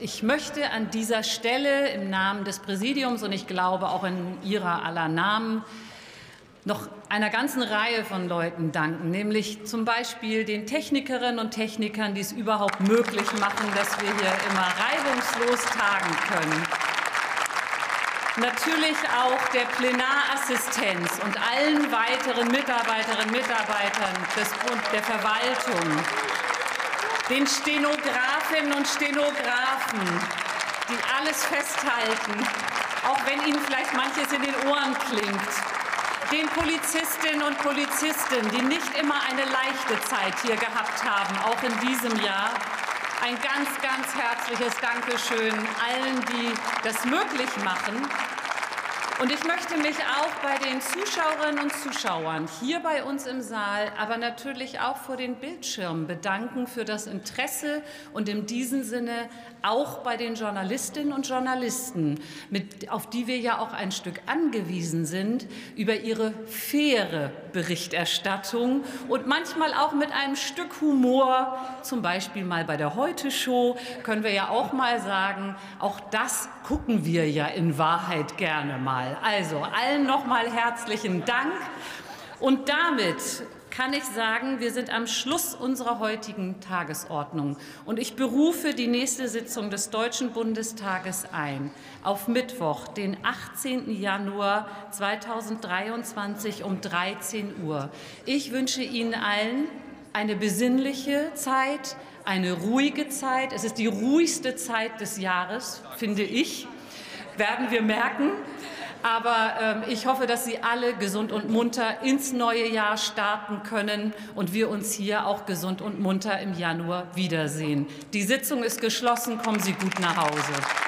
ich möchte an dieser Stelle im Namen des Präsidiums und ich glaube auch in Ihrer aller Namen noch einer ganzen Reihe von Leuten danken, nämlich zum Beispiel den Technikerinnen und Technikern, die es überhaupt möglich machen, dass wir hier immer reibungslos tagen können. Natürlich auch der Plenarassistenz und allen weiteren Mitarbeiterinnen und Mitarbeitern des Bund der Verwaltung, den Stenografinnen und Stenografen, die alles festhalten, auch wenn Ihnen vielleicht manches in den Ohren klingt, den Polizistinnen und Polizisten, die nicht immer eine leichte Zeit hier gehabt haben, auch in diesem Jahr. Ein ganz, ganz herzliches Dankeschön allen, die das möglich machen. Und ich möchte mich auch bei den Zuschauerinnen und Zuschauern hier bei uns im Saal, aber natürlich auch vor den Bildschirmen bedanken für das Interesse und in diesem Sinne auch bei den Journalistinnen und Journalisten, mit, auf die wir ja auch ein Stück angewiesen sind, über ihre faire Berichterstattung und manchmal auch mit einem Stück Humor, zum Beispiel mal bei der Heute-Show, können wir ja auch mal sagen, auch das gucken wir ja in Wahrheit gerne mal. Also allen noch mal herzlichen Dank. Und damit kann ich sagen, wir sind am Schluss unserer heutigen Tagesordnung. Und ich berufe die nächste Sitzung des Deutschen Bundestages ein auf Mittwoch, den 18. Januar 2023 um 13 Uhr. Ich wünsche Ihnen allen eine besinnliche Zeit, eine ruhige Zeit. Es ist die ruhigste Zeit des Jahres, finde ich, werden wir merken. Aber ähm, ich hoffe, dass Sie alle gesund und munter ins neue Jahr starten können und wir uns hier auch gesund und munter im Januar wiedersehen. Die Sitzung ist geschlossen. Kommen Sie gut nach Hause.